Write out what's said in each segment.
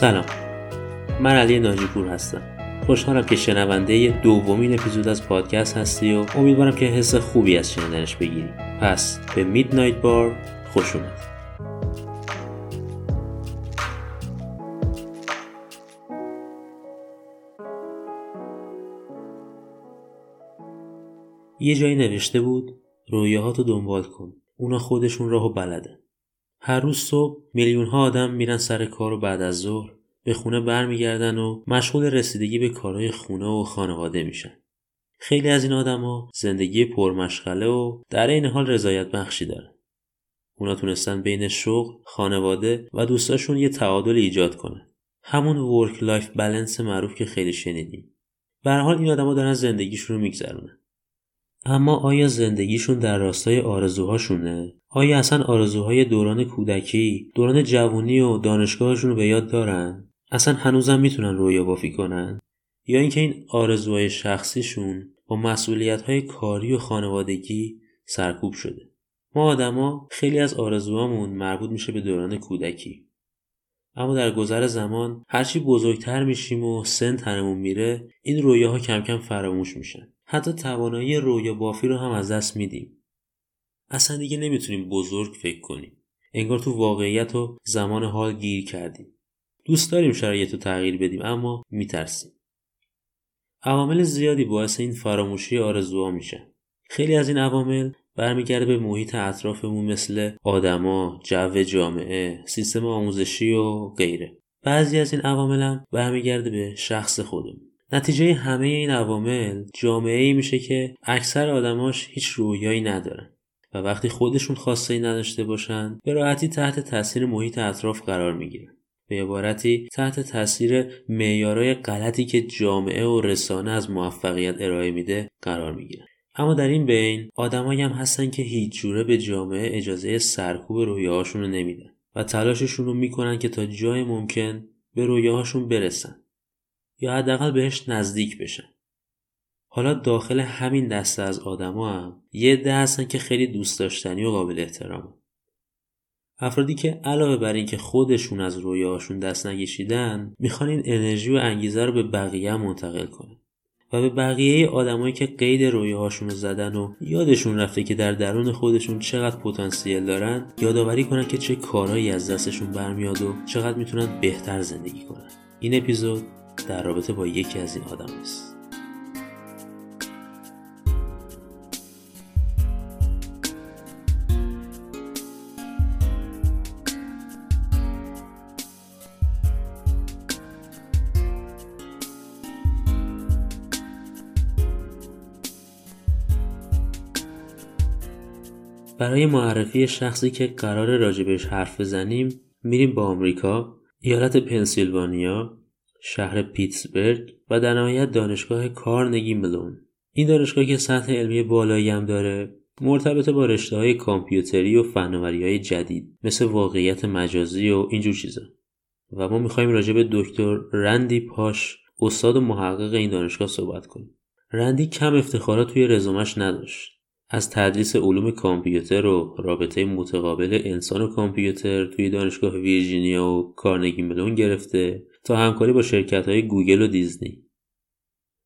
سلام. من علی ناجیپور هستم. خوشحالم که شنونده دومین اپیزود از پادکست هستی و امیدوارم که حس خوبی از شنیدنش بگیری. پس به میدنایت بار خوش اومد. یه جایی نوشته بود رویاهاتو دنبال کن. اونا خودشون راهو بلدن. هر روز صبح میلیون ها آدم میرن سر کار و بعد از ظهر به خونه برمیگردن و مشغول رسیدگی به کارهای خونه و خانواده میشن. خیلی از این آدما زندگی پرمشغله و در عین حال رضایت بخشی دارن. اونا تونستن بین شغل، خانواده و دوستاشون یه تعادل ایجاد کنن. همون work-life balance معروف که خیلی شنیدیم. به هر حال این آدما دارن زندگیشون رو میگذرونن. اما آیا زندگیشون در راستای آرزوهاشونه آیا اصلا آرزوهای دوران کودکی دوران جوونی و دانشگاهشون رو به یاد دارن؟ اصلا هنوزم می‌تونن رویا بافی کنن؟ یا اینکه این آرزوهای شخصیشون با مسئولیت های کاری و خانوادگی سرکوب شده؟ ما آدما خیلی از آرزوهامون مربوط میشه به دوران کودکی. اما در گذر زمان هرچی بزرگتر میشیم و سن تنمون میره این رویاها کم کم فراموش میشن. حتی توانایی رویا بافی رو هم از دست میدیم. اصلا دیگه نمی‌تونیم بزرگ فکر کنیم انگار تو واقعیت و زمان حال گیر کردیم دوست داریم شرایط رو تغییر بدیم اما میترسیم عوامل زیادی باعث این فراموشی آرزوها میشن خیلی از این عوامل برمیگرده به محیط اطرافمون مثل آدما، جو جامعه، سیستم آموزشی و غیره. بعضی از این عوامل هم برمیگرده به شخص خودمون. نتیجه همه این عوامل جامعه ای میشه که اکثر آدماش هیچ رویایی ندارن. و وقتی خودشون خواسته ای نداشته باشن به راحتی تحت تاثیر محیط اطراف قرار می‌گیرن. به عبارتی تحت تاثیر معیارهای غلطی که جامعه و رسانه از موفقیت ارائه میده قرار می‌گیرن. اما در این بین آدمایی هم هستن که هیچ جوره به جامعه اجازه سرکوب رویاهاشون رو نمیدن و تلاششون رو می‌کنن که تا جای ممکن به رویاهاشون برسن یا حداقل بهش نزدیک بشن. حالا داخل همین دسته از آدما هم یه عده هستن که خیلی دوست داشتنی و قابل احترام. افرادی که علاوه بر اینکه خودشون از رویاهاشون دست نکشیدن می‌خوان این انرژی و انگیزه رو به بقیه منتقل کنن. و به بقیه آدمایی که قید رویاهاشون رو زدن و یادشون رفته که در درون خودشون چقدر پتانسیل دارن یادآوری کنن که چه کارهایی از دستشون برمیاد و چقدر می‌تونن بهتر زندگی کنن. این اپیزود در رابطه با یکی از این آدم است. برای معرفی شخصی که قرار راجبش حرف بزنیم میریم با آمریکا ایالت پنسیلوانیا شهر پیتسبرگ و در نهایت دانشگاه کارنگی ملون. این دانشگاه که سطح علمی بالایی هم داره مرتبط با رشته های کامپیوتری و فناوری های جدید مثل واقعیت مجازی و اینجور چیزا. و ما می‌خوایم راجع به دکتر رندی پاش استاد و محقق این دانشگاه صحبت کنیم. رندی کم افتخارات توی رزومش نداشت. از تدریس علوم کامپیوتر و رابطه متقابل انسان و کامپیوتر توی دانشگاه ویرجینیا و کارنگی ملون گرفته تا همکاری با شرکت های گوگل و دیزنی.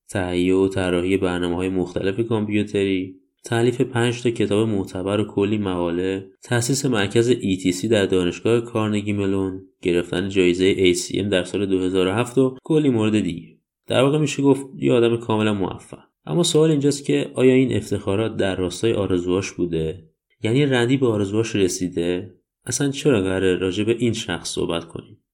تهیه و طراحی برنامه های مختلف کامپیوتری تعلیف پنج تا کتاب معتبر و کلی مقاله تأسیس مرکز ETC در دانشگاه کارنگی ملون گرفتن جایزه ACM در سال 2007 و کلی مورد دیگه. در واقع میشه گفت یه آدم کاملا موفق. اما سوال اینجاست که آیا این افتخارات در راستای آرزوهاش بوده؟ یعنی رندی به آرزوهاش رسیده؟ اصلا چرا قراره راجع به این شخص صحبت کنیم؟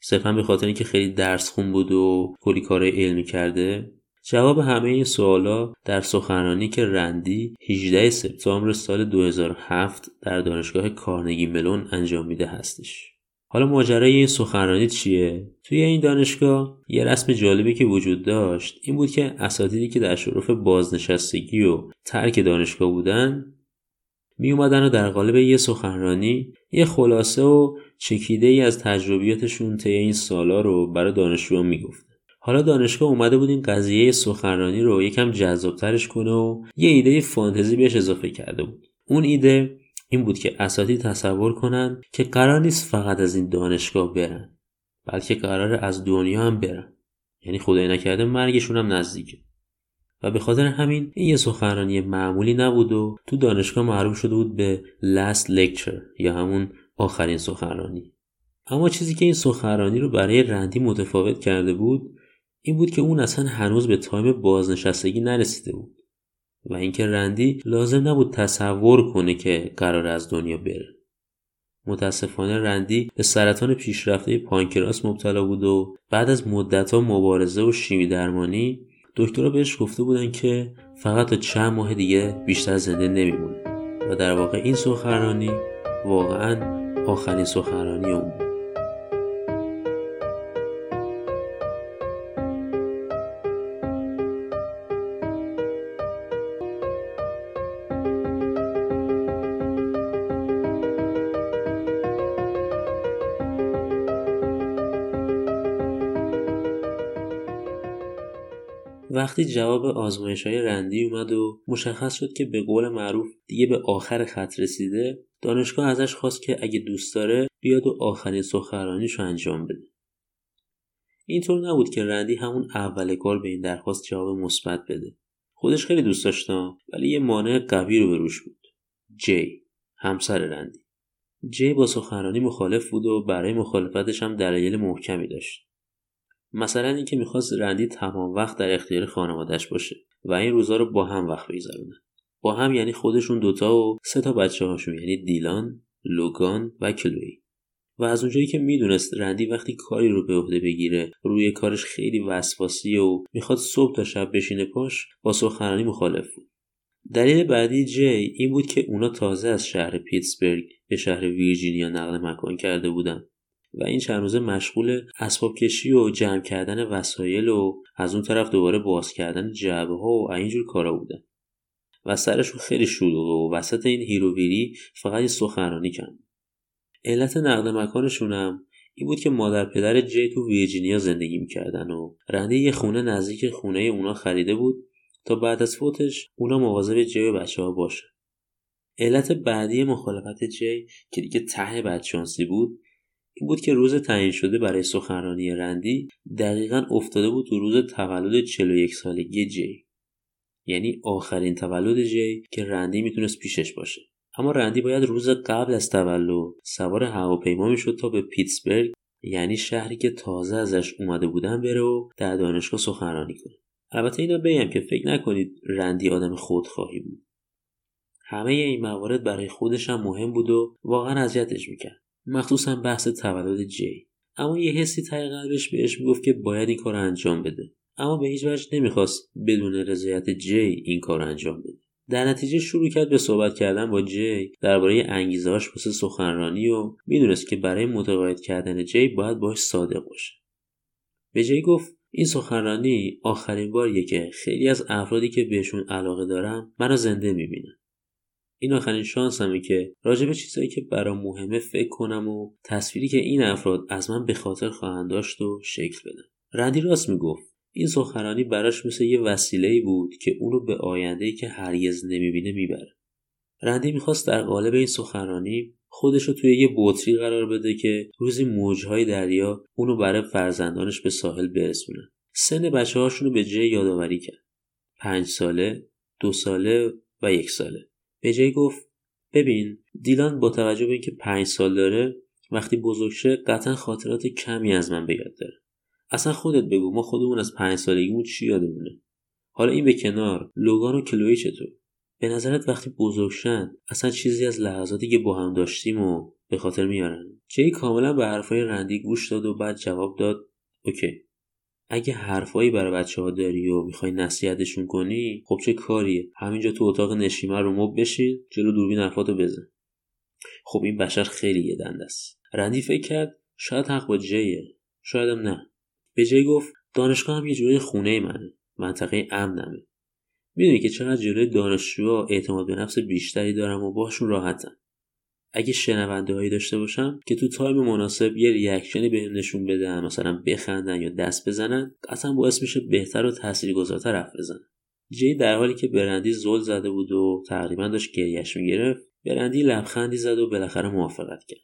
صرفا به خاطر اینکه خیلی درس خون بود و کلی کارهای علمی کرده؟ جواب همه این سوالا در سخنرانی که رندی 18 سپتامبر سال 2007 در دانشگاه کارنگی ملون انجام میده هستش. حالا ماجرای این سخنرانی چیه؟ توی این دانشگاه یه رسم جالبی که وجود داشت این بود که اساتیدی که در شرف بازنشستگی و ترک دانشگاه بودن می اومدن و در قالب یه سخنرانی یه خلاصه و چکیده ای از تجربیاتشون طی این سالا رو برای دانشجویان می‌گفت حالا دانشگاه اومده بود این قضیه سخنرانی رو یکم جذابترش کنه و یه ایده فانتزی بهش اضافه کرده بود. اون ایده این بود که اساتید تصور کنن که قرار نیست فقط از این دانشگاه برن بلکه قرار از دنیا هم برن. یعنی خدای نکرده مرگشون هم نزدیکه. و به خاطر همین این یه سخنرانی معمولی نبود و تو دانشگاه معروف شده بود به last lecture یا همون آخرین سخنرانی. اما چیزی که این سخنرانی رو برای رندی متفاوت کرده بود این بود که اون اصلا هنوز به تایم بازنشستگی نرسیده بود. و اینکه رندی لازم نبود تصور کنه که قرار از دنیا بره. متاسفانه رندی به سرطان پیشرفته پانکراس مبتلا بود و بعد از مدتها مبارزه و شیمی درمانی دکترها بهش گفته بودن که فقط تا چند ماه دیگه بیشتر زنده نمیمونه و در واقع این سخنرانی واقعا آخرین سخنرانی اون بود. وقتی جواب آزمایش های رندی اومد و مشخص شد که به قول معروف دیگه به آخر خط رسیده دانشگاه ازش خواست که اگه دوست داره بیاد و آخرین سخنرانیش رو انجام بده. اینطور نبود که رندی همون اول کار به این درخواست جواب مثبت بده. خودش خیلی دوست داشتم ولی یه مانع قوی رو به روش بود. جی همسر رندی. جی با سخنرانی مخالف بود و برای مخالفتش هم دلایل محکمی داشت. مثلا اینکه می‌خواست رندی تمام وقت در اختیار خانوادش باشه و این روزا رو با هم وقت بگذرونه. با هم یعنی خودشون دوتا و سه تا بچه هاشون یعنی دیلان لوگان و کلوی و از اونجایی که می‌دونست رندی وقتی کاری رو به عهده بگیره روی کارش خیلی وسواسی و می‌خواد صبح تا شب بشینه پاش با سخنرانی مخالف بود. دلیل بعدی جی این بود که اونا تازه از شهر پیتسبرگ به شهر ویرجینیا نقل مکان کرده بودن. و این چند روزه مشغول اسباب کشی و جمع کردن وسایل و از اون طرف دوباره باز کردن جعبه ها و اینجور کارا بودن و سرشون خیلی شلوغه و وسط این هیروویری فقط یه سخنرانی کن علت نقل مکانشون هم این بود که مادر پدر جی تو ویرجینیا زندگی می‌کردن و رنده یه خونه نزدیک خونه اونا خریده بود تا بعد از فوتش اونا مواظب جی و بچه ها باشه. علت بعدی مخالفت جی که دیگه ته بدشانسی بود این بود که روز تعیین شده برای سخنرانی رندی دقیقا افتاده بود تو روز تولد 41 سالگی جی. یعنی آخرین تولد جی که رندی می‌تونست پیشش باشه. اما رندی باید روز قبل از تولد سوار هواپیما می‌شد تا به پیتسبرگ یعنی شهری که تازه ازش اومده بودن بره و در دانشگاه سخنرانی کنه. البته اینا بگم که فکر نکنید رندی آدم خودخواهی بود. همه این موارد برای خودش هم مهم بود و واقعا اذیتش می‌کرد. مخصوصا بحث تولد جی اما یه حسی ته قلبش بهش می‌گفت که باید این کار انجام بده. اما به هیچ وجه نمی‌خواست بدون رضایت جی این کار انجام بده. در نتیجه شروع کرد به صحبت کردن با جی درباره انگیزهاش واسه سخنرانی و می‌دونست که برای متقاعد کردن جی باید باش صادق باشه. به جی گفت این سخنرانی آخرین باریه که خیلی از افرادی که بهشون علاقه دارم منو زنده می‌بینن. این آخرین شانسمه که راجع به چیزهایی که برام مهمه فکر کنم و تصویری که این افراد از من به خاطر خواهند داشت و شکل بدم رندی راست می‌گفت. این سخنرانی براش مثل یه وسیله بود که اونو به آینده که هرگز نمی‌بینه می‌بره. رندی می‌خواست در قالب این سخنرانی خودش رو توی یه بطری قرار بده که روزی موجهای دریا اونو برای فرزندانش به ساحل برسونه. سن بچه هاشون به جای یادآوری کرد. پنج ساله دو ساله و یک ساله. به جای گفت ببین دیلان با توجه به اینکه پنج سال داره وقتی بزرگ شه قطعا خاطرات کمی از من به یاد داره. اصلا خودت بگو ما خودمون از پنج سالگیمون چی یادمونه؟ حالا این به کنار لوگان و کلوی چطور؟ به نظرت وقتی بزرگشن اصلا چیزی از لحظاتی که با هم داشتیم و به خاطر میارن؟ جی کاملا به حرفای رندی گوش داد و بعد جواب داد OK. اگه حرفایی برای بچه ها داری و می‌خوای نصیحتشون کنی خب چه کاریه؟ همینجا تو اتاق نشیمن رو مبل بشین جلو دوربین حرفاتو بزن. خب این بشر خیلی یه دنده است. رندی فکر کرد شاید حق با جیه شایدم نه. به جی گفت دانشگاه هم یه جوری خونه منه منطقه امنمه. می‌دونی که چقدر جلوی دانشجوها اعتماد به نفس بیشتری دارم و باشون راحتم. اگه شنونده هایی داشته باشم که تو time مناسب یه reaction ی بهم نشون بدن مثلا بخندن یا دست بزنن قطعا باعث میشه بهتر و تاثیرگذارتر حرف بزنن. جی در حالی که برندی زل زده بود و تقریبا داشت گریش می‌گرفت برندی لبخندی زد و بالاخره موافقت کرد.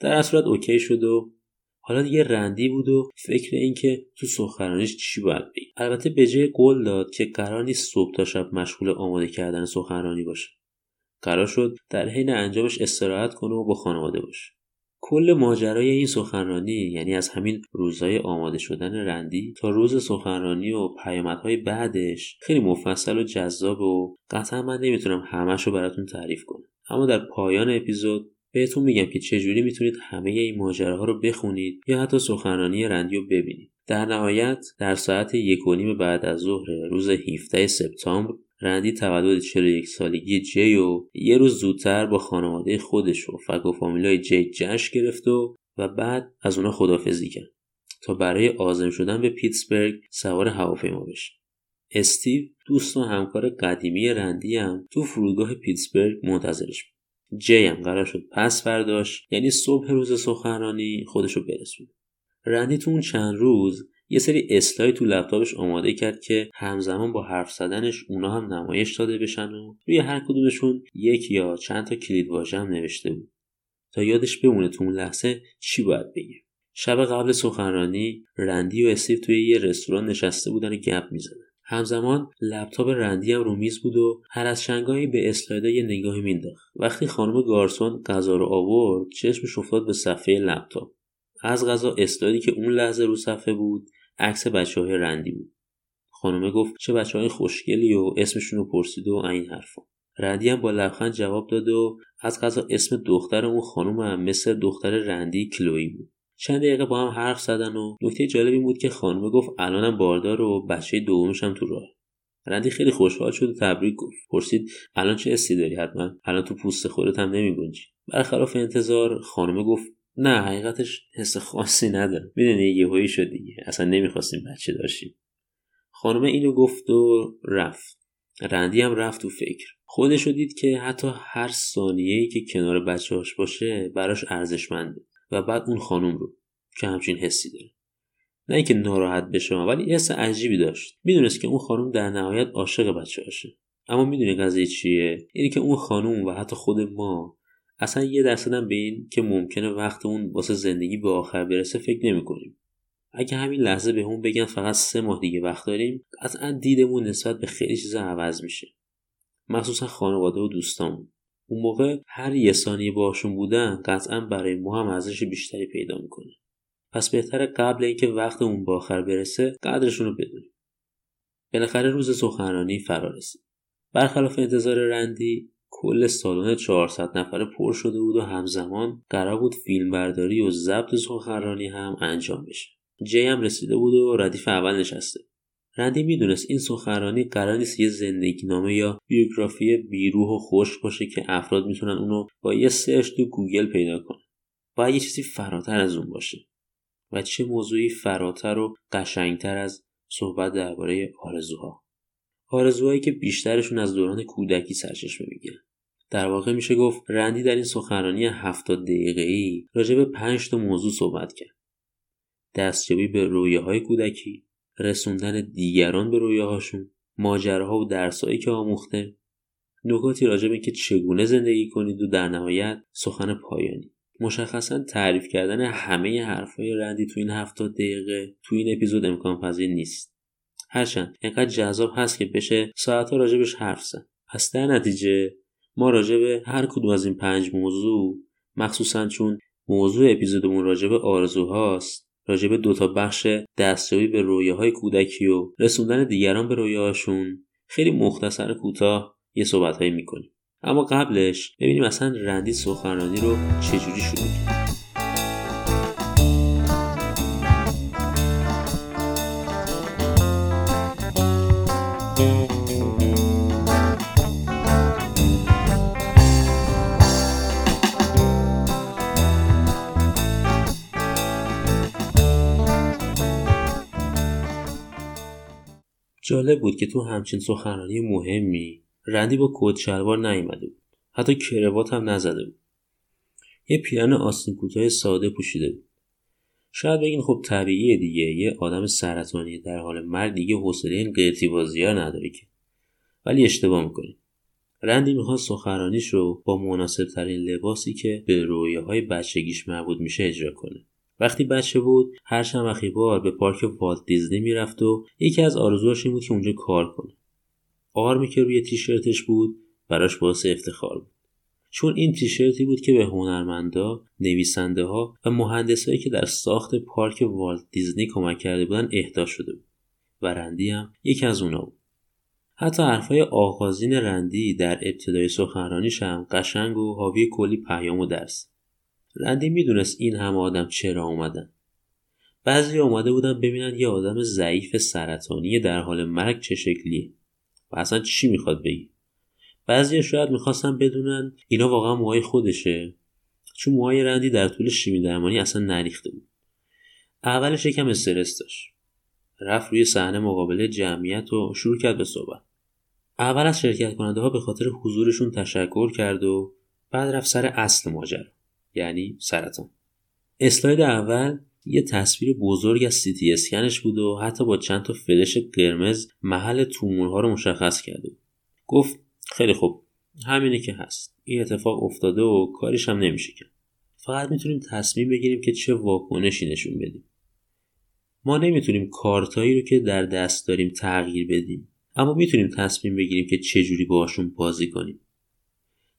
در صورت اوکی شد و حالا دیگه رندی بود و فکر اینکه تو سخنرانیش چی باید بگه البته به جای قول داد که قرار نیست صبح تا شب مشغول آماده کردن سخنرانی باشه. قرار شد در حین انجامش استراحت کنه و با خانواده باشه. کل ماجرای این سخنرانی یعنی از همین روزهای آماده شدن رندی تا روز سخنرانی و پیامدهای بعدش خیلی مفصل و جذاب و قطعا من نمی‌تونم همش رو براتون تعریف کنم. اما در پایان اپیزود بهتون میگم که چجوری می‌تونید همه این ماجراها رو بخونید یا حتی سخنرانی رندی رو ببینید. در نهایت در ساعت یک و نیم بعد از ظهر روز 17 سپتامبر رندی تولد 41 سالگی جی و یه روز زودتر با خانواده خودش و فک و فامیلای جی جشن گرفت و و بعد از اونا خدافزی کرد. تا برای آزم شدن به پیتسبرگ سوار هواپیما بشه. استیو دوست و همکار قدیمی رندی هم تو فرودگاه پیتسبرگ منتظرش بود. جی هم قرار شد پس برداشت یعنی صبح روز سخنرانی خودشو برسونه. رندی تو اون چند روز یه سری اسلاید تو لپتاپش آماده کرد که همزمان با حرف زدنش اونا هم نمایش داده بشن و روی هر کدومشون یک یا چند تا کلید واژه هم نوشته بود. تا یادش بمونه تو اون لحظه چی باید بگه شب قبل سخنرانی رندی و استیو توی یه رستوران نشسته بودن و گپ می‌زدن. همزمان لپتاپ رندی هم رو میز بود و هر از شنگایی به اسلایدا یه نگاهی مینداخت وقتی خانم گارسون غذا رو آورد چشمش افتاد به صفحه لپتاپ. از غذا اسلایدی که اون لحظه رو صفحه بود عکس بچه های رندی بود. خانومه گفت چه بچه های خوشگلی و اسمشون رو پرسید و این حرفا. رندی هم با لبخند جواب داد و از غذا اسم دختر اون خانوم هم مثل دختر رندی کلوی بود. چند دقیقه با هم حرف زدن و نکته جالبی بود که خانومه گفت الانم باردار و بچه دومش هم تو راه. رندی خیلی خوشحال شد و تبریک گفت. پرسید الان چه استی داری حتما؟ الان تو پوست خودت هم نمیگنجی. برخلاف انتظار خانومه گفت نه حقیقتش حس خاصی نداره. می‌دونی یهویی شد دیگه. اصلا نمی‌خواستیم بچه داشتیم. خانم اینو گفت و رفت. رندی هم رفت تو فکر. خودشو دید که حتی هر ثانیه‌ای که کنار بچه‌هاش باشه براش ارزشمنده. و بعد اون خانم رو که همچین حسی داره. نه اینکه ناراحت بشه ولی حس عجیبی داشت. می‌دونست که اون خانم در نهایت عاشق بچه‌هاشه. اما می‌دونی قضیه چیه؟ اینی که اون خانم و حتی خود ما اصلا یه درصدم به این که ممکنه وقت اون واسه زندگی به آخر برسه فکر نمی کنیم. اگه همین لحظه به اون بگن فقط سه ماه دیگه وقت داریم قطعا دیدمون نسبت به خیلی چیزا عوض میشه. مخصوصا خانواده و دوستامون. اون موقع هر یه ثانیه باشون بودن قطعا برای ما هم ارزش بیشتری پیدا می‌کنه. پس بهتره قبل اینکه وقت اون به آخر برسه قدرشون رو بدونیم. بالاخره روز سخنرانی فرا رسید. برخلاف انتظار رندی کل سالن 400 نفره پر شده بود و همزمان قرار بود فیلمبرداری و ضبط سخنرانی هم انجام بشه. جی هم رسیده بود و ردیف اول نشسته. رندی می‌دونست این سخنرانی قرار نیست یه زندگی نامه یا بیوگرافی بیروح و خشک باشه که افراد می‌تونن اونو با یه search تو گوگل پیدا کنن. باید یه چیزی فراتر از اون باشه. و چه موضوعی فراتر و قشنگتر از صحبت درباره آرزوها. آرزوهایی که بیشترشون از دوران کودکی سرچشمه می‌گیرن. در واقع میشه گفت رندی در این سخنرانی هفتاد دقیقه ای راجع به پنج تا موضوع صحبت کرد. دستیابی به رویه های کودکی رسوندن دیگران به رویه هاشون ماجراها و درسایی که آموخته نکاتی راجع به که چگونه زندگی کنید و در نهایت سخن پایانی. مشخصا تعریف کردن همه حرفهای رندی تو این هفتاد دقیقه تو این اپیزود امکان پذیر نیست. هرچند اینقدر جذاب هست که بشه ساعتها راجبش حرف زد. پس در نتیجه ما راجع به هر کدوم از این پنج موضوع مخصوصا چون موضوع اپیزودمون راجع به آرزوهاست راجع به دوتا بخش دستیابی به رویاهای کودکی و رسوندن دیگران به رویاهاشون خیلی مختصر کوتاه یه صحبتهایی می‌کنیم. اما قبلش ببینیم اصلا رندی سخنرانی رو چجوری شروع کرد. جالب بود که تو همچین سخنرانی مهمی رندی با کت شلوار نیامده بود. حتی کروات هم نزده بود. یه پیرن آستین کوتاه ساده پوشیده بود. شاید بگین خب طبیعیه دیگه. یه آدم سرطانی در حال مرگ دیگه حوصله این قیرتی بازی ها نداره که. ولی اشتباه می‌کنه رندی می‌خواست سخنرانیش رو با مناسب ترین لباسی که به رویه های بچگیش مربوط میشه اجرا کنه. وقتی بچه بود هر وقتی بار به پارک والت دیزنی می‌رفت و یکی از آرزوهاش این بود که اونجا کار کنه. آرمی که روی تیشرتش بود براش باعث افتخار بود. چون این تیشرتی بود که به هنرمندا، نویسنده ها و مهندسایی که در ساخت پارک والت دیزنی کمک کرده بودن اهدا شده بود و رندی هم یکی از اونا بود. حتی حرفهای آغازین رندی در ابتدای سخنرانیش هم قشنگ و حاوی کلی پیام و درس. رندی می‌دونست این همه آدم چرا اومدن. بعضی اومده بودن ببینن یه آدم ضعیف سرطانی در حال مرگ چه شکلیه و اصلا چی می‌خواد بگی بعضی شاید می‌خواستن بدونن اینا واقعا موهای خودشه. چون موهای رندی در طول شیمی درمانی اصلا نریخته بود. اولش یکم استرس داشت. رفت روی صحنه مقابله جمعیت و شروع کرد به صحبت. اول از شرکت کننده ها به خاطر حضورشون تشکر کرد و بعد رفت سر اصل ماجرا. یعنی سرطان. اسلاید اول یه تصویر بزرگ از سیتی اسکنش بود و حتی با چند تا فلش قرمز محل تومورها رو مشخص کرده بود. گفت خیلی خوب همینه که هست. این اتفاق افتاده و کاریش هم نمیشه کرد. فقط می‌تونیم تصمیم بگیریم که چه واکنشی نشون بدیم. ما نمی‌تونیم کارتایی رو که در دست داریم تغییر بدیم. اما می‌تونیم تصمیم بگیریم که چجوری باشون بازی کنیم.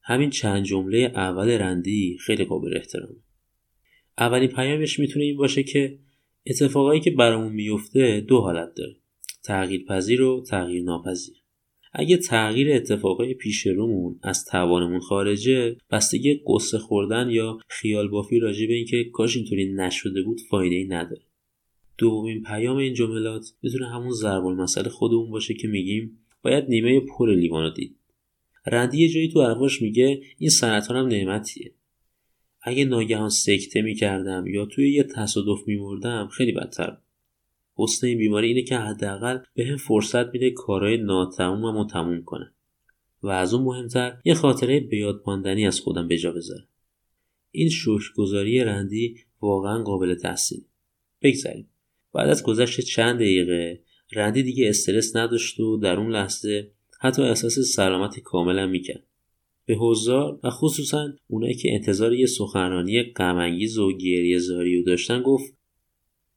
همین چند جمله اول رندی خیلی قابل احترامه. اولین پیامش می‌تونه این باشه که اتفاقایی که برامون میفته دو حالت داره. تغییر پذیر و تغییر ناپذیر اگه تغییر اتفاقای پیش رومون از توانمون خارجه بستگی قصه خوردن یا خیال بافی راجع به اینکه کاش اینطوری نشده بود فایده ای نداره. دومین پیام این جملات می‌تونه همون ضرب المثل خودمون باشه که میگیم باید نیمه پر لیوانو دید. رندی یه جایی تو حرفاش میگه این سرطان هم نعمتیه. اگه ناگهان سکته می‌کردم یا توی یه تصادف میمردم خیلی بدتر حسن این بیماری اینه که حداقل به فرصت میده کارهای ناتمومم رو تموم کنه. و از اون مهمتر یه خاطره به یاد ماندنی از خودم به جا بذارم این شکرگزاری رندی واقعا قابل تحسین بگذاریم. بعد از گذشت چند دقیقه رندی دیگه استرس نداشت و در اون لحظه حتی احساس سلامت کاملا می‌کرد. به حضار و خصوصا اونایی که انتظار یه سخنرانی غمانگیز و گریه زاری داشتن گفت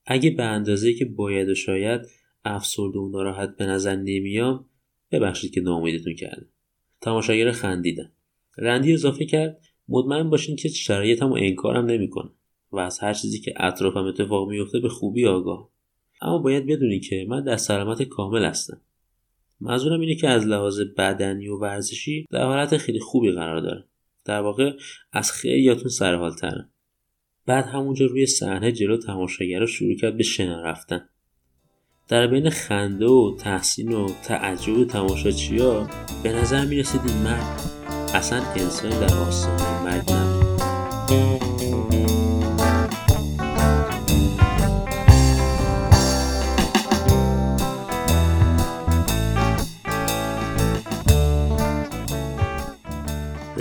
اگه به اندازه که باید و شاید افسرده و ناراحت به نظر نمیام ببخشید که ناامیدتون کردم. تماشاگر خندیدن. رندی اضافه کرد مطمئن باشین که شرایطمو انکارم نمی‌کنه و از هر چیزی که اطرافم اتفاق میفته به خوبی آگاه. اما باید بدونی که من در سلامت کامل هستم. منظورم اینه که از لحاظ بدنی و ورزشی در حالت خیلی خوبی قرار دارم در واقع از خیلیاتون سرحالترم بعد همونجا روی صحنه جلو تماشاگرها شروع کرد به شنا رفتن. در بین خنده و تحسین و تعجب تماشاچیا به نظر می رسید این مرد اصلا انسان در آستانه مرگ نبود.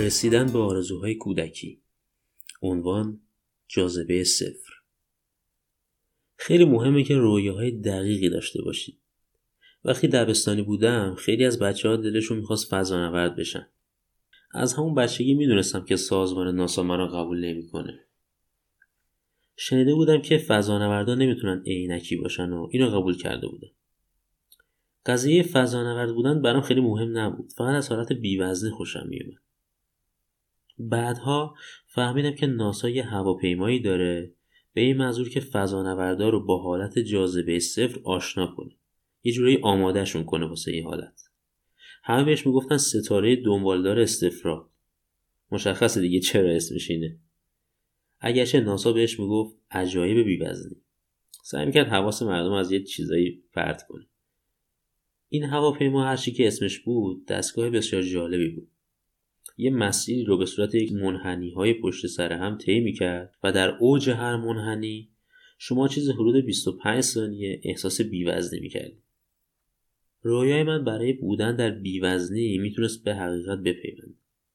رسیدن به آرزوهای کودکی. عنوان جاذبه صفر. خیلی مهمه که رویاهای دقیقی داشته باشید وقتی دبستانی بودم خیلی از بچه ها دلشون می‌خواست فضانورد بشن. از همون بچگی می‌دونستم که سازمان ناسا رو قبول نمی‌کنه. شنیده بودم که فضانوردان نمی‌تونن عینکی باشن و اینو قبول کرده بودم. قضیه فضانورد بودن برام خیلی مهم نبود. فقط از حالت بیوزنی خوشم میومد بعدها فهمیدم که ناسا یه هواپیمایی داره به این منظور که فضانوردا رو با حالت جاذبه صفر آشنا کنه. یه جورایی آمادهشون کنه واسه این حالت. همه بهش می‌گفتن ستاره دنبالدار استفرا. مشخص دیگه چرا اسمش اینه. اگرچه ناسا بهش می‌گفت عجایب بیوزنی. سعی می‌کرد حواس مردم از یه چیزایی پرت کنه. این هواپیما هرچی که اسمش بود دستگاه بسیار جالبی بود. یه مسیری رو به صورت یک منحنی های پشت سر هم طی می‌کرد و در اوج هر منحنی شما چیز حدود 25 ثانیه احساس بیوزنی می‌کردید رویای من برای بودن در بیوزنی می‌تونست به حقیقت بپیوند.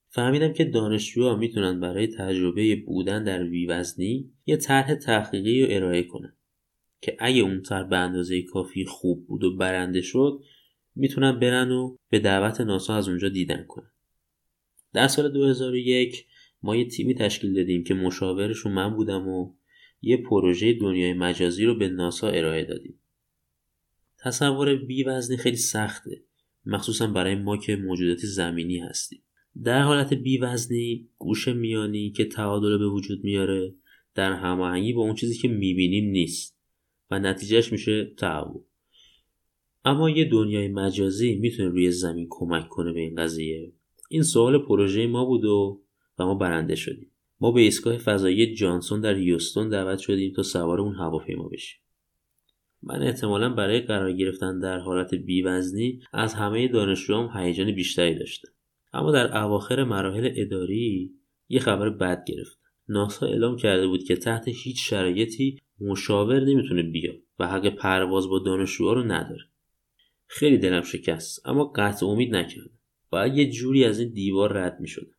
فهمیدم که دانشجوها می‌تونن برای تجربه بودن در بیوزنی یه طرح تحقیقی رو ارائه کنن که اگه اون طرح به اندازه کافی خوب بود و برنده شد می‌تونن برن و به دعوت ناسا از اونجا دیدن کنن. در سال 2001 ما یه تیمی تشکیل دادیم که مشاورشون من بودم و یه پروژه دنیای مجازی رو به ناسا ارائه دادیم. تصور بیوزنی خیلی سخته مخصوصا برای ما که موجودات زمینی هستیم. در حالت بیوزنی گوش میانی که تعادل به وجود میاره در هماهنگی با اون چیزی که می‌بینیم نیست و نتیجهش میشه تعو اما یه دنیای مجازی می‌تونه روی زمین کمک کنه به این قضیه. این سوال پروژه ما بود و و ما برنده شدیم. ما به ایستگاه فضایی جانسون در یوستون دعوت شدیم تا سوار اون هواپیما بشیم. من احتمالا برای قرار گرفتن در حالت بیوزنی از همه دانشجوام هیجان بیشتری داشتم. اما در اواخر مراحل اداری یه خبر بد گرفت ناسا اعلام کرده بود که تحت هیچ شرایطی مشاور نمی‌تونه بیاد و حق پرواز با دانشجوها رو نداره. خیلی دلم شکست اما قطع امید نکردم. باید یه جوری از این دیوار رد می‌شدم.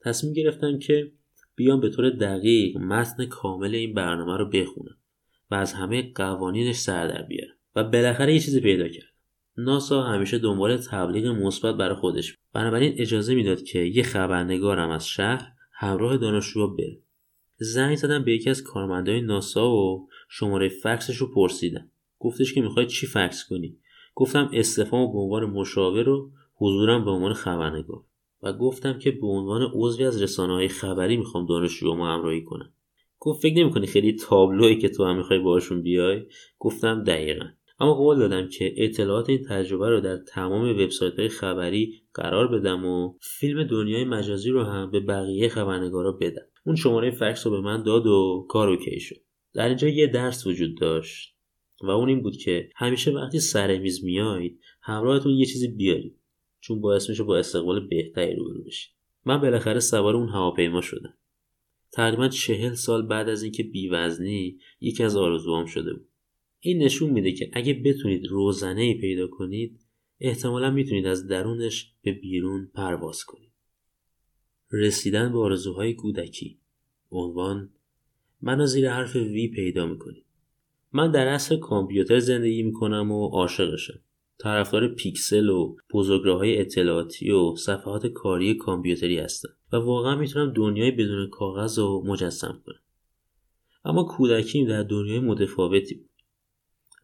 تصمیم گرفتم که بیام به طور دقیق متن کامل این برنامه رو بخونم و از همه قوانینش سر در بیارم و بالاخره یه چیزی پیدا کرد ناسا همیشه دنبال تبلیغ مثبت برای خودش بنابراین اجازه می‌داد که یه خبرنگارم از شهر همراه دانشجوها بره. زنگ زدم به یکی از کارمندای ناسا و شماره فکسش رو پرسیدم. گفتش که می‌خوای چی فکس کنی؟ گفتم استفامو به عنوان مشاور و حضورم به عنوان خبرنگار و گفتم که به عنوان عضوی از رسانه های خبری می‌خوام ما همراهی کنم. گفت فکر نمی‌کنی خیلی تابلوی که تو هم می‌خوای باشون بیای؟ گفتم دقیقا. اما قول دادم که اطلاعات این تجربه رو در تمام وبسایت های خبری قرار بدم و فیلم دنیای مجازی رو هم به بقیه خبرنگارا بدم. اون شماره فکس رو به من داد و کار اوکی شد. در اینجا یه درس وجود داشت و اون این بود که همیشه وقتی سر میز میایید همراهتون یه چیزی بیارید. چون باعث میشه با استقبال بهتری روبرو بشید من بالاخره سوار اون هواپیما شدم. تقریبا چهل سال بعد از اینکه بیوزنی یکی از آرزوام شده بود. این نشون میده که اگه بتونید روزنه ای پیدا کنید احتمالا می‌تونید از درونش به بیرون پرواز کنید. رسیدن به آرزوهای کودکی. عنوان منو زیر حرف وی پیدا می‌کنید. من در اصل کامپیوتر زندگی می‌کنم و عاشقشم. طرفدار پیکسل و های اطلاعاتی و صفحات کاری کامپیوتری هستم و واقعا می‌تونم دنیای بدون کاغذ رو مجسم کنم. اما کودکیم در دنیای متفاوتی. بود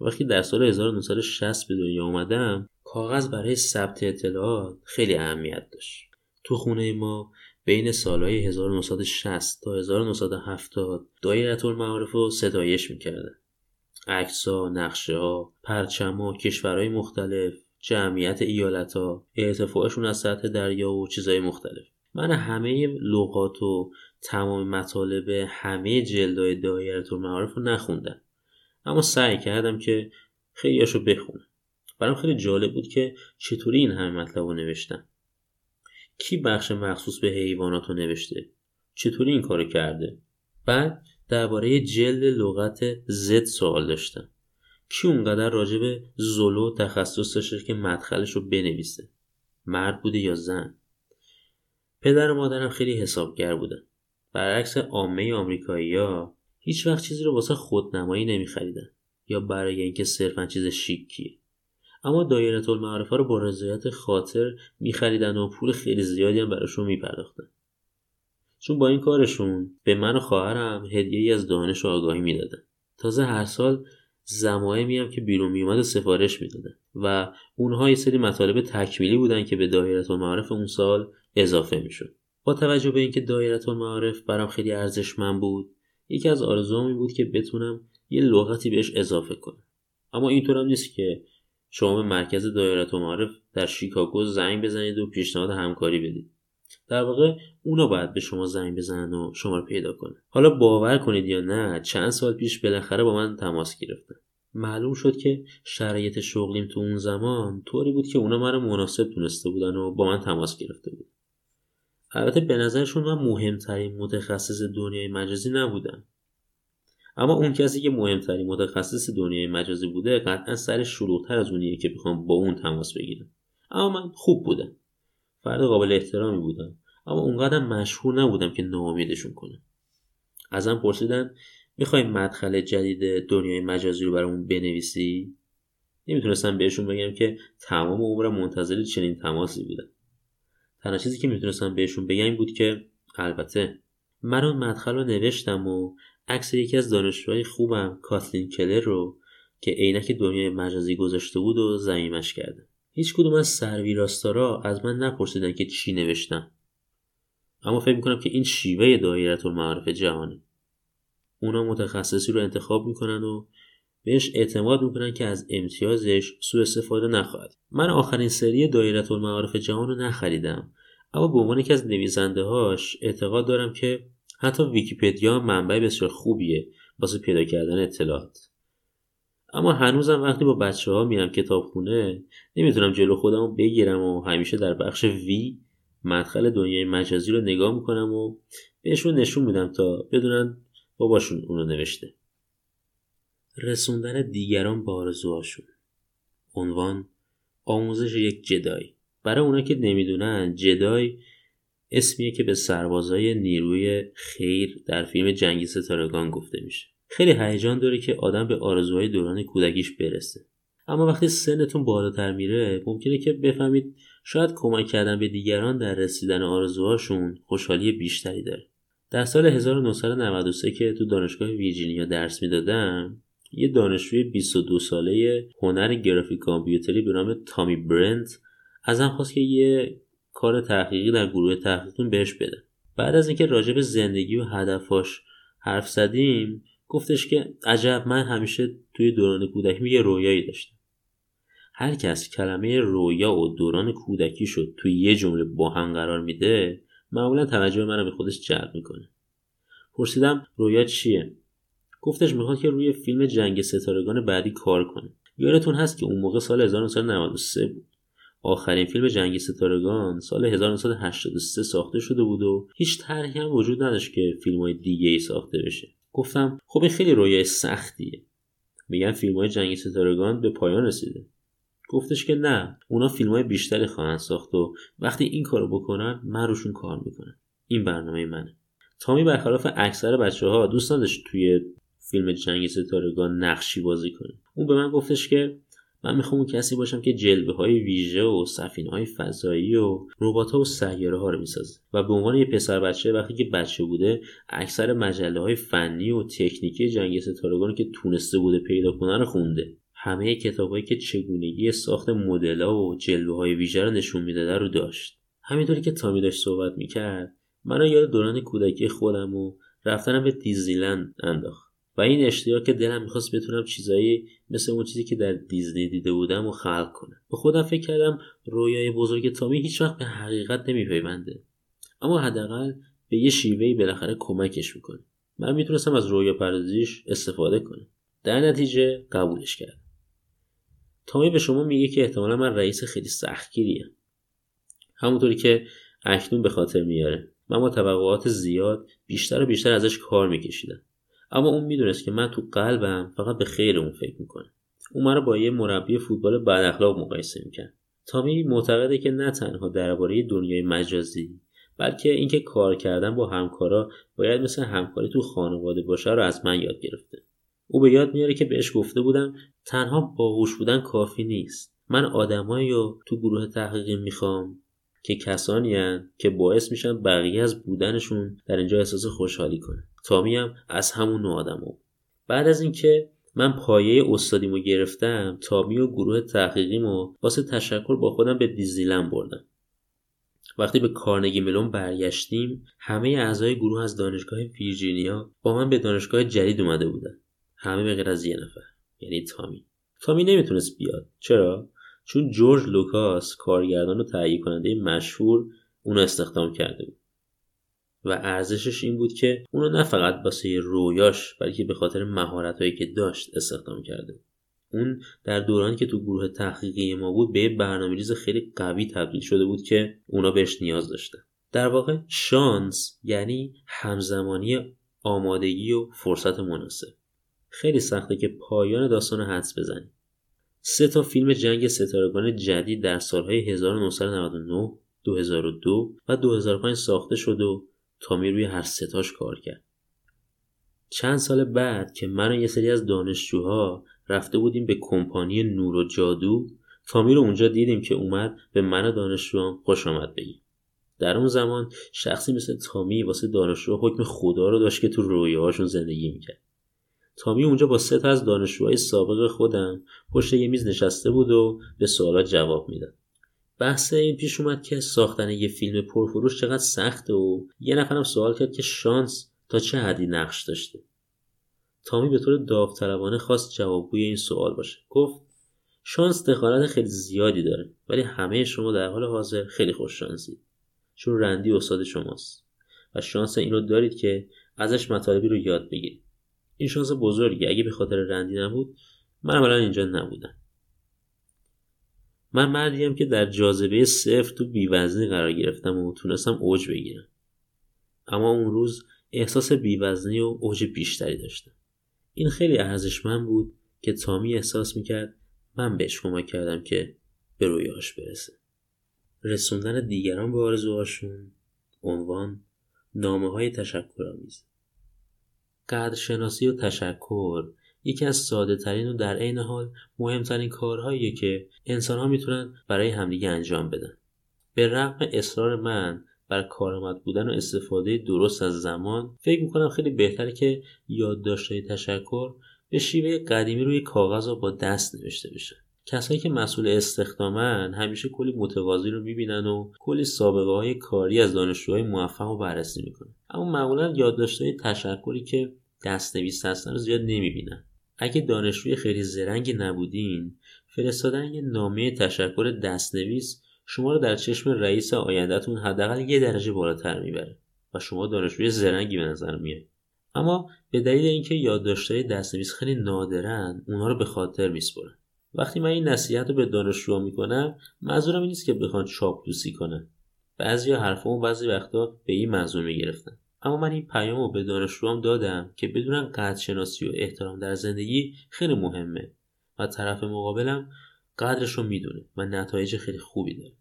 وقتی در سال 1960 به دنیا آمدم کاغذ برای ثبت اطلاعات خیلی اهمیت داشت. تو خونه ما بین سالهای 1960 تا 1970 دایره المعارف رو ستایش می‌کردن. عکسها نقشه ها کشورهای مختلف جمعیت ایالت ها ارتفاعشون از سطح دریا و چیزهای مختلف. من همه لغات و تمام مطالب همه جلدهای دایره المعارف رو نخوندم. اما سعی کردم که خیلیاشو بخونم. برام خیلی جالب بود که چطوری این همه مطلب رو نوشتم. کی بخش مخصوص به حیوانات رو نوشته؟ چطوری این کارو کرده؟ بعد درباره جلد لغت زد سوال داشتم. کی اونقدر راجع به زولو تخصص داشته که مدخلش رو بنویسه؟ مرد بوده یا زن؟ پدر و مادرم خیلی حسابگر بودن. برعکس عامه آمریکایی ها هیچ وقت چیزی رو واسه خودنمایی نمیخریدن. یا برای اینکه صرفا چیز شیکیه اما دایره المعارفه رو با رضایت خاطر میخریدن و پول خیلی زیادی هم براشون میپرداختن. چون با این کارشون به من و خواهرم هدیه ای از دانش و آگاهی می‌دادن. تازه هر سال زمایمی هم که بیرون میومد و سفارش می‌دادن و اونها یه سری مطالب تکمیلی بودن که به دایره المعارف اون سال اضافه می‌شد. با توجه به اینکه دایره المعارف برام خیلی ارزشمند بود یکی از آرزوهام بود که بتونم یه لغتی بهش اضافه کنم. اما اینطور هم نیست که شما به مرکز دایره المعارف در شیکاگو زنگ بزنید و پیشنهاد همکاری بدید. در واقع اونا باید به شما زنگ بزنن و شما رو پیدا کنه حالا باور کنید یا نه چند سال پیش بالاخره با من تماس گرفتن. معلوم شد که شرایط شغلیم تو اون زمان طوری بود که اونا رو مناسب تونسته بودن و با من تماس گرفته بود البته به نظرشون من مهمترین متخصص دنیای مجازی نبودم. اما اون کسی که مهمترین متخصص دنیای مجازی بوده قطعا سر شلوغتر از اونیه که بخوام با اون تماس بگیرم. اما من خوب بودم. فرد قابل احترامی بودم. اما اونقدر مشهور نبودم که ناامیدشون کنم. ازم پرسیدن می‌خوای مدخل جدید دنیای مجازی رو برامون بنویسی؟ نمی‌تونستم بهشون بگم که تمام عمرم منتظر چنین تماسی بودم. تنها چیزی که می‌تونستم بهشون بگم بود که البته من اون مدخل رو نوشتم و عکس یکی از دانشجوهای خوبم کاتلین کلر رو که عینک دنیای مجازی گذاشته بود و زمیمش کرده هیچ کدوم از سرویراستارا از من نپرسیدن که چی نوشتم. اما فکر می‌کنم که این شیوه دایره المعارف جهانه. اونا متخصصی رو انتخاب می‌کنن و بهش اعتماد می‌کنن که از امتیازش سوء استفاده نخواهد. من آخرین سری دایره المعارف جهان رو نخریدم اما به عنوان یکی از نویسنده هاش اعتقاد دارم که حتی ویکیپدیا منبع بسیار خوبیه واسه پیدا کردن اطلاعات. اما هنوزم وقتی با بچه ها میرم کتابخونه نمی‌تونم جلو خودم بگیرم و همیشه در بخش وی مدخل دنیای مجازی رو نگاه می‌کنم و بهشون نشون میدم تا بدونن باباشون اونو نوشته. رسوندن دیگران به آرزوهاشون. عنوان آموزش یک جدای. برای اونا که نمی‌دونن جدای اسمیه که به سربازای نیروی خیر در فیلم جنگی ستارگان گفته میشه. خیلی هیجان داره که آدم به آرزوهای دوران کودکیش برسه. اما وقتی سنتون بالاتر میره ممکنه که بفهمید شاید کمک کردن به دیگران در رسیدن آرزوهاشون خوشحالی بیشتری داره. در سال 1993 که تو دانشگاه ویرجینیا درس می‌دادم یه دانشجوی 22 ساله هنر گرافیک کامپیوتری به نام تامی برنت ازم خواست که یه کار تحقیقی در گروه تحقیقتون بهش بده. بعد از اینکه راجع به زندگی و هدفاش حرف زدیم گفتش که عجب من همیشه توی دوران کودکی یه رویایی داشتم. هر کس کلمه رویا و دوران کودکی شد توی یه جمله با هم قرار میده معمولا توجه منو به خودش جلب می‌کنه. پرسیدم رویا چیه؟ گفتش می‌خواد که روی فیلم جنگ ستارگان بعدی کار کنه. یادتون هست که اون موقع سال 1993 بود. آخرین فیلم جنگ ستارگان سال 1983 ساخته شده بود و هیچ طرحی هم وجود نداشت که فیلم های دیگه ای ساخته بشه. گفتم خب این خیلی رویای سختیه. میگن فیلم های جنگ ستارگان به پایان رسیده. گفتش که نه اونا فیلم های بیشتری خواهند ساخت و وقتی این کارو بکنن من روشون کار می‌کنم. این برنامه منه. تامی برخلاف اکثر بچه ها دوست نداشت توی فیلم جنگ ستارگان نقشی بازی کنه. اون به من گفتش که من می‌خوام اون کسی باشم که جلبه های ویژه و سفینه های فضایی و ربات ها و سیاره ها رو می‌سازه. و به عنوان یه پسر بچه وقتی که بچه بوده اکثر مجله های فنی و تکنیکی جنگ ستارگان که تونسته بوده پیدا کنه رو خونده. همه کتابهایی که چگونگی ساخت مدل‌ها و جلوه های ویژه رو نشون می‌داده رو داشت. همینطوری که تامی داشت صحبت می‌کرد منو یاد دوران کودکی خودم و رفتنم به دیزنیلند انداخت. و این اشتیاق که دلم می‌خواست بتونم چیزایی مثل اون چیزی که در دیزنی دیده بودم و خلق کنم. به خودم فکر کردم رویای بزرگ تامی هیچ وقت به حقیقت نمیپیونده. اما حداقل به یه شیوهی بالاخره کمکش می‌کنه. من می‌تونستم از رویا پردازیش استفاده کنم. در نتیجه قبولش کردم. تامی به شما میگه که احتمالا من رئیس خیلی سختگیریم. همونطوری که اکنون به خاطر میاره. من با توقعات زیاد بیشتر و بیشتر ازش کار میکشیدم. اما اون می‌دونست که من تو قلبم فقط به خیر اون فکر می‌کنم اون مرا با یه مربی فوتبال بد اخلاق مقایسه می‌کرد. تامی معتقده که نه تنها درباره دنیای مجازی بلکه اینکه کار کردن با همکارا باید مثل همکاری تو خانواده باشه رو از من یاد گرفته. او به یاد میاره که بهش گفته بودم تنها باهوش بودن کافی نیست. من آدمایی رو تو گروه تحقیقی می‌خوام که کسانی هن که باعث میشن بقیه از بودنشون در اینجا احساس خوشحالی کنه تامی هم از همون نوع آدم بعد از اینکه من پایه استادیمو گرفتم تامی و گروه تحقیقیمو واسه تشکر با خودم به دیزیلند بردم. وقتی به کارنگی ملون برگشتیم همه اعضای گروه از دانشگاه ویرجینیا با من به دانشگاه جدید اومده بودن. همه به غیر از یه نفر یعنی تامی. تامی نمی‌تونست بیاد. چرا؟ چون جورج لوکاس کارگردان و تهیه کننده مشهور اونو استخدام کرده بود. و ارزشش این بود که اونو نه فقط واسه رویاش بلکه به خاطر مهارتهایی که داشت استخدام کرده. اون در دورانی که تو گروه تحقیقی ما بود به برنامه ریز خیلی قوی تبدیل شده بود که اونا بهش نیاز داشته. در واقع شانس یعنی همزمانی آمادگی و فرصت مناسب. خیلی سخته که پایان داستان حدس بزنی سه تا فیلم جنگ ستارگان جدید در سالهای 1999 2002 و 2005 ساخته شد و تامی روی هر ستاش کار کرد. چند سال بعد که من و یه سری از دانشجوها رفته بودیم به کمپانی نور و جادو تامی رو اونجا دیدیم که اومد به من و دانشجوام خوش آمد بگیم. در اون زمان شخصی مثل تامی واسه دانشجو حکم خدا رو داشت که تو رویاهاشون زندگی می‌کرد. تامی اونجا با سه تا از دانشجوهای سابق خودم پشت یه میز نشسته بود و به سوالات جواب می‌داد. بحث این پیش اومد که ساختن یه فیلم پرفروش چقدر سخته و یه نفرم سوال کرد که شانس تا چه حدی نقش داشته. تامی به طور داوطلبانه خواست جوابگوی این سوال باشه. گفت شانس دخالت خیلی زیادی داره ولی همه شما در حال حاضر خیلی خوش شانسید چون رندی استاد شماست و شانس این رو دارید که ازش مطالبی رو یاد بگیرید. این شانس بزرگی اگه به خاطر رندی نبود من الان اینجا نبودم. من مردیم که در جاذبه صفر تو بیوزنی قرار گرفتم و تونستم اوج بگیرم. اما اون روز احساس بیوزنی و اوج بیشتری داشتم. این خیلی ارزشمند بود که تامی احساس می‌کرد من بهش کمک کردم که به رویاش برسه. رسوندن دیگران به آرزوهاشون عنوان نامه های تشکر آمیز قدرشناسی و تشکر یکی از ساده ترین و در عین حال مهمترین کارهاییه که انسان ها می‌تونن برای همدیگه انجام بدن. به رغم اصرار من بر کارآمد بودن و استفاده درست از زمان فکر می‌کنم خیلی بهتره که یادداشتهای تشکر به شیوه قدیمی روی کاغذ و با دست نوشته بشه. کسایی که مسئول استخدامن همیشه کلی متقاضی رو می‌بینن و کلی سابقه های کاری از دانشجوهای موفق رو بررسی می‌کنن. اما معمولا یادداشتهای تشکری که دستنویس هستن رو زیاد نمی‌بینن. اگه دانشجوی خیلی زرنگی نبودین فرستادن یه نامه تشکر دستنویس شما رو در چشم رئیس آیندهتون حداقل یه درجه بالاتر می‌بره و شما دانشجوی زرنگی به نظر میاد اما به دلیل اینکه یادداشتهای دستنویس خیلی نادرن اونها رو به خاطر میسپرن. وقتی من این نصیحت رو به دانشجوها می‌کنم منظورم این نیست که بخوان چاپلوسی کنن. بعضی حرفامو بعضی وقتا به این منظور می‌گرفتن. اما من این پیام رو به دانشجوام دادم که بدونن قدرشناسی و احترام در زندگی خیلی مهمه و طرف مقابلم قدرش رو می‌دونه و نتایج خیلی خوبی داره.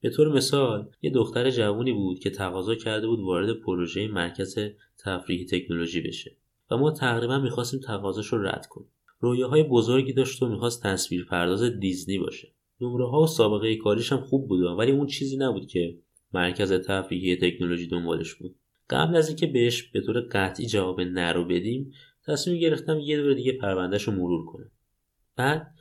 به طور مثال یه دختر جوونی بود که تقاضا کرده بود وارد پروژه مرکز تفریحی تکنولوژی بشه و ما تقریبا می‌خواستیم تقاضاش رو رد کنیم. رویاهای بزرگی داشت و می‌خواست تصویر پرداز دیزنی باشه. نمره ها و سابقه کاریش هم خوب بود ولی اون چیزی نبود که مرکز تفریحی تکنولوژی دنبالش بود. قبل از اینکه بهش به طور قطعی جواب نرو بدیم تصمیم گرفتم یه دور دیگه پروندهش رو مرور کنم. بعد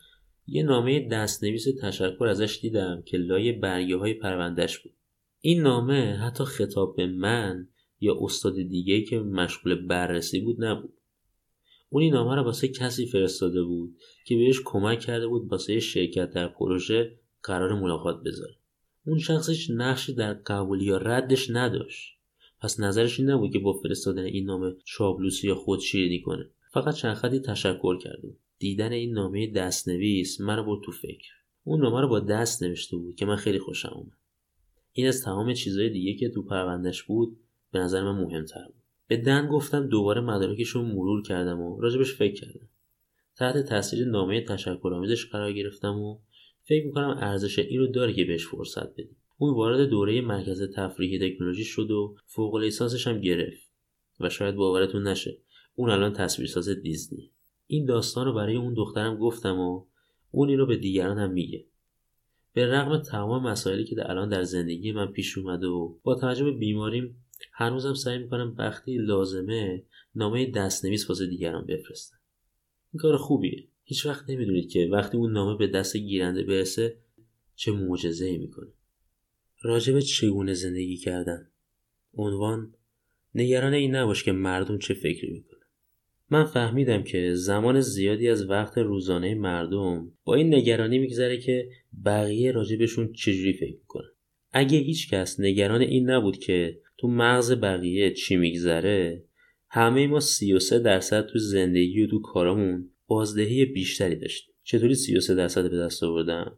یه نامه دستنویس تشکر ازش دیدم که لای برگه های پروندهش بود. این نامه حتی خطاب به من یا استاد دیگه که مشغول بررسی بود نبود. اون این نامه رو واسه کسی فرستاده بود که بهش کمک کرده بود واسه شرکت در پروژه قرار ملاقات بذاره. اون شخصش نقشی در قبول یا ردش نداشت. پس نظرش این نبود که با فرستادن این نامه چابلوسی یا خودشیرینی کنه. فقط چند خطی تشکر کرده دیدن این نامه دستنویس من رو برد تو فکر. اون نامه رو با دست نوشته بود که من خیلی خوشم اومد. این از تمام چیزهای دیگه که تو پروندهش بود به نظر من مهمتر بود. به دن گفتم دوباره مدارکش رو مرور کردم و راجبش فکر کردم. تحت تاثیر نامه تشکرآمیزش قرار گرفتم و فکر می‌کنم ارزش این رو داره که بهش فرصت بدیم. اون وارد دوره مرکز تفریحی تکنولوژی شد و فوق لیسانسش هم گرفت و شاید باورتون نشه اون الان تصویرساز دیزنی. این داستان رو برای اون دخترم گفتم و اون این رو به دیگران هم میگه. به رغم تمام مسائلی که در الان در زندگی من پیش اومده و با توجه به بیماریم هنوزم سعی می‌کنم وقتی لازمه نامه دستنویس واسه دیگران بفرستم. این کار خوبیه. هیچ وقت نمی‌دونید که وقتی اون نامه به دست گیرنده برسه چه معجزه ای می‌کنه راجب چگونه زندگی کردن؟ عنوان نگران این نباش که مردم چه فکری می‌کنن. من فهمیدم که زمان زیادی از وقت روزانه مردم با این نگرانی میگذره که بقیه راجبشون چجوری فکر می‌کنن. اگه هیچ کس نگران این نبود که تو مغز بقیه چی میگذره همه ما 33 درصد تو زندگی و تو کارمون بازدهی بیشتری داشتیم. چطوری 33 درصد به دست آوردم؟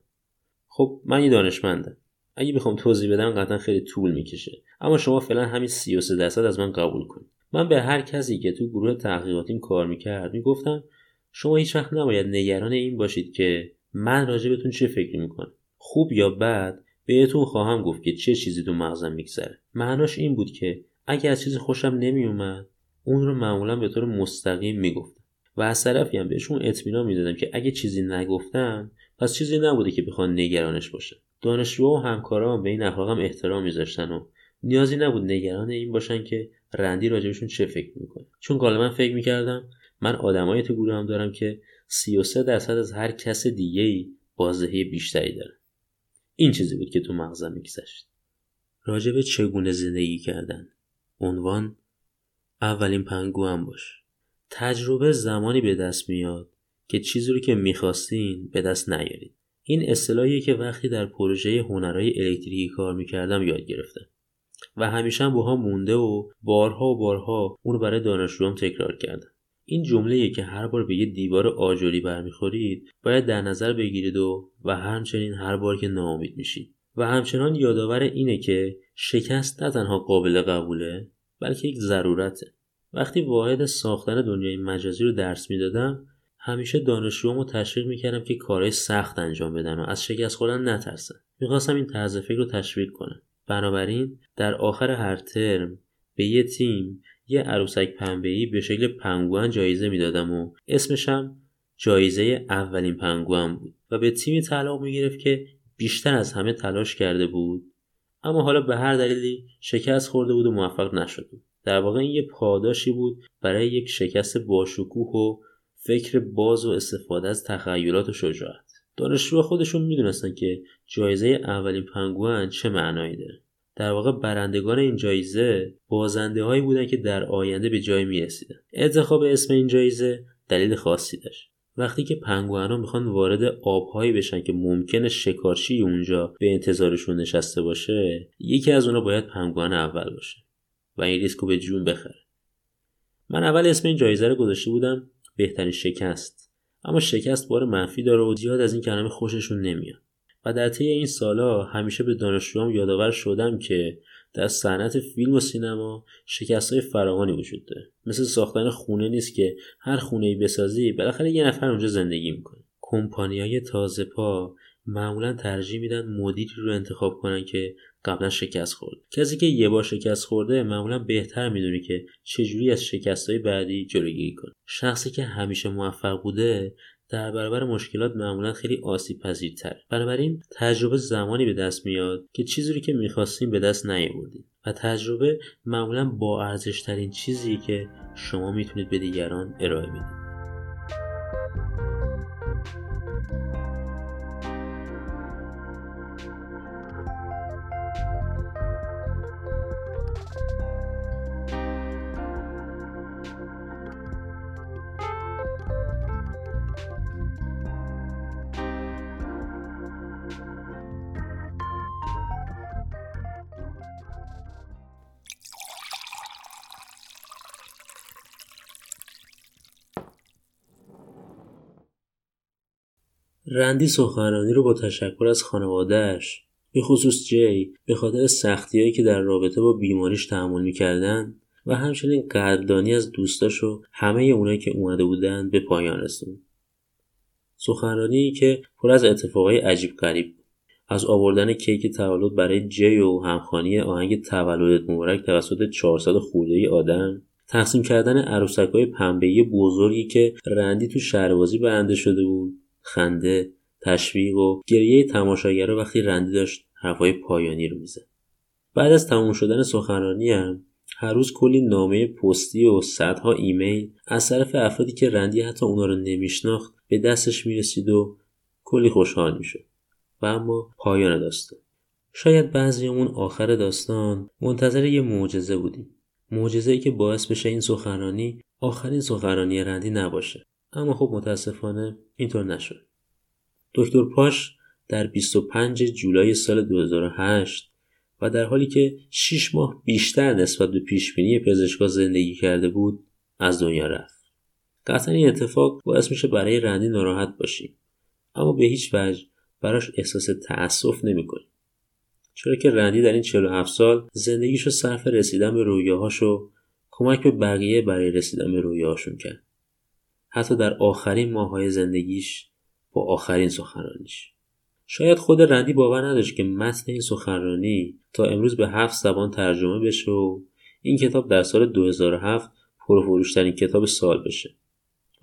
خب من یه دانشمندم. اگه بخوام توضیح بدم قطعا خیلی طول می‌کشه. اما شما فعلا همین 33 درصد از من قبول کنید. من به هر کسی که تو گروه تحقیقاتیم کار می‌کرد می‌گفتم شما هیچ وقت نباید نگران این باشید که من راجع بهتون چه فکر می‌کنم. خوب یا بد بهتون خواهم گفت که چه چیزی تو مغزم میگذره. معناش این بود که اگه از چیزی خوشم نمیومد اون رو معمولا به طور مستقیم می‌گفتم. و از طرفی هم بهشون اطمینان می‌دادم که اگه چیزی نگفتم پس چیزی نبوده که بخوان نگرانش باشه دانشجوها و همکاران به این اخلاقم احترام میذاشتن و نیازی نبود نگران این باشن که رندی راجبشون چه فکر می‌کنه چون غالبا فکر می‌کردم من آدمایی تو گروه هم دارم که 33 درصد از هر کس دیگه ای بازدهی بیشتری دارن این چیزی بود که تو مغزم میگذشت. راجب چگونه زندگی کردن؟ عنوان اولین پنگو هم باش. تجربه زمانی به دست میاد که چیزی رو که می‌خواستین به دست نیارید. این اصطلاحیه که وقتی در پروژه هنرهای الکتریکی کار می‌کردم یاد گرفتم و همیشه هم باها مونده و بارها و بارها اونو برای دانشجوام تکرار کردم. این جمله که هر بار به یه دیوار آجوری برمیخورید باید در نظر بگیرید و و همچنین هر بار که ناامید میشید. و همچنان یادآور اینه که شکست نه تنها قابل قبوله بلکه یک ضرورته. وقتی واحد ساختن دنیای مجازی رو درس می‌دادم همیشه دانشجوامو تشویق می‌کردم که کارهای سخت انجام بدن و از شکست خوردن نترسن. می‌خواستم این طرز فکر رو تشویق کنم. بنابراین در آخر هر ترم به یه تیم یه عروسک پنبه‌ای به شکل پنگوان جایزه می‌دادم و اسمشم جایزه اولین پنگوان بود و به تیمی طلاق می‌گرفت که بیشتر از همه تلاش کرده بود اما حالا به هر دلیلی شکست خورده بود و موفق نشده بود. در واقع این یه پاداشی بود برای یک شکست باشکوه و فکر باز و استفاده از تخیلات و شجاعت دانشجوها خودشون می‌دونستن که جایزه اولین پنگوان چه معنایی داره در واقع برندگان این جایزه بازنده هایی بودن که در آینده به جای می رسیدن. انتخاب اسم این جایزه دلیل خاصی داشت. وقتی که ها می‌خوان وارد آبهایی بشن که ممکنه شکارچی اونجا به انتظارشون نشسته باشه یکی از اونا باید پنگوان اول باشه و این ریسک به جون بخره من اول اسم این جایزه رو گذاشته بودم بهترین شکست. اما شکست بار منفی داره و زیاد از این کلمه خوششون نمیاد. و در طی این سالا همیشه به دانشجوام یادآور شدم که در صنعت فیلم و سینما شکست های فراوانی وجود داره. مثل ساختن خونه نیست که هر خونه ای بسازی بالاخره یه نفر اونجا زندگی می‌کنه. کمپانی های تازه پا معمولا ترجیح میدن مدیری رو انتخاب کنن که قبلا شکست خورد. کسی که یه بار شکست خورده معمولا بهتر می‌دونه که چجوری از شکست های بعدی جلوگیری کنه. شخصی که همیشه موفق بوده در برابر مشکلات معمولا خیلی آسیب پذیرتر بنابراین تجربه زمانی به دست میاد که چیزی رو که می‌خواستیم به دست نیاوردیم و تجربه معمولا با ارزش ترین چیزی که شما می‌تونید به دیگران ارائه بدید رندی سخنرانی رو با تشکر از خانوادهش به خصوص جی به خاطر سختیهایی که در رابطه با بیماریش تحمل می‌کردن و همچنین قدردانی از دوستاش و همه اونایی که اومده بودن به پایان رسوند. سخنرانی که پر از اتفاقای عجیب غریب از آوردن کیک تولد برای جی و همخانی آهنگ تولدت مبارک توسط 400 خورده آدم تقسیم کردن عروسک های بزرگی که رندی تو شهربازی برنده شده بود خنده تشویق و گریه تماشاگرها وقتی رندی داشت حرفهای پایانی رو می‌زد. بعد از تموم شدن سخنرانی هم هر روز کلی نامه پستی و صدها ایمیل از طرف افرادی که رندی حتی اونا رو نمیشناخت به دستش می‌رسید و کلی خوشحال می‌شد. و اما پایان داستان. شاید بعضیمون آخر داستان منتظر یه معجزه بودیم. معجزه‌ای که باعث بشه این سخنرانی آخرین سخنرانی رندی نباشه. اما خب متاسفانه اینطور نشد. دکتر پاش در 25 جولای سال 2008 و در حالی که 6 ماه بیشتر نسبت به پیشبینی پزشکا زندگی کرده بود از دنیا رفت. قطعا این اتفاق باعث میشه برای رندی ناراحت باشیم اما به هیچ وجه براش احساس تأسف نمی‌کنیم چرا که رندی در این 47 سال زندگیشو صرف رسیدن به رویاهاش و کمک به بقیه برای رسیدن به رویاهاشون کرد حتی در آخرین ماهای زندگیش با آخرین سخنرانیش. شاید خود رندی باور نداشت که متن این سخنرانی تا امروز به هفت زبان ترجمه بشه و این کتاب در سال 2007 پرفروشترین کتاب سال بشه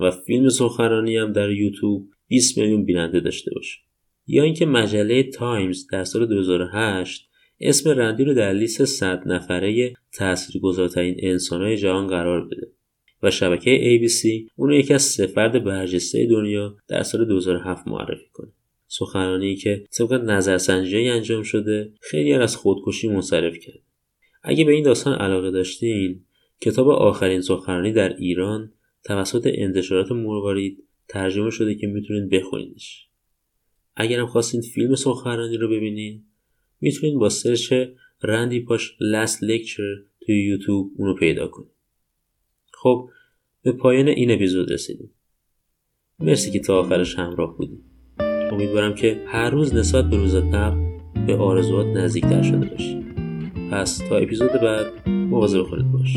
و فیلم سخنرانی هم در یوتیوب 20 میلیون بیننده داشته باشه. یا اینکه مجله تایمز در سال 2008 اسم رندی رو در لیست 100 نفره تاثیرگذارترین انسانهای جهان قرار بده. و شبکه ABC اونو یکی از سه فرد برجسته دنیا در سال 2007 معرفی کنه. سخنرانی که طبق نظرسنجی انجام شده خیلی از خودکشی منصرف کرد. اگه به این داستان علاقه داشتین کتاب آخرین سخنرانی در ایران توسط انتشارات مروارید ترجمه شده که می‌تونید بخونیدش. اگرم خواستین فیلم سخنرانی رو ببینین می‌تونید با سرچ رندی پاش لست لکچر توی یوتیوب اونو پیدا کنید. خب به پایان این اپیزود رسیدیم. مرسی که تا آخرش همراه بودیم. امیدوارم که هر روز نسبت به روز قبل به آرزوات نزدیکتر شده باشی. پس تا اپیزود بعد مواظب خودت باش.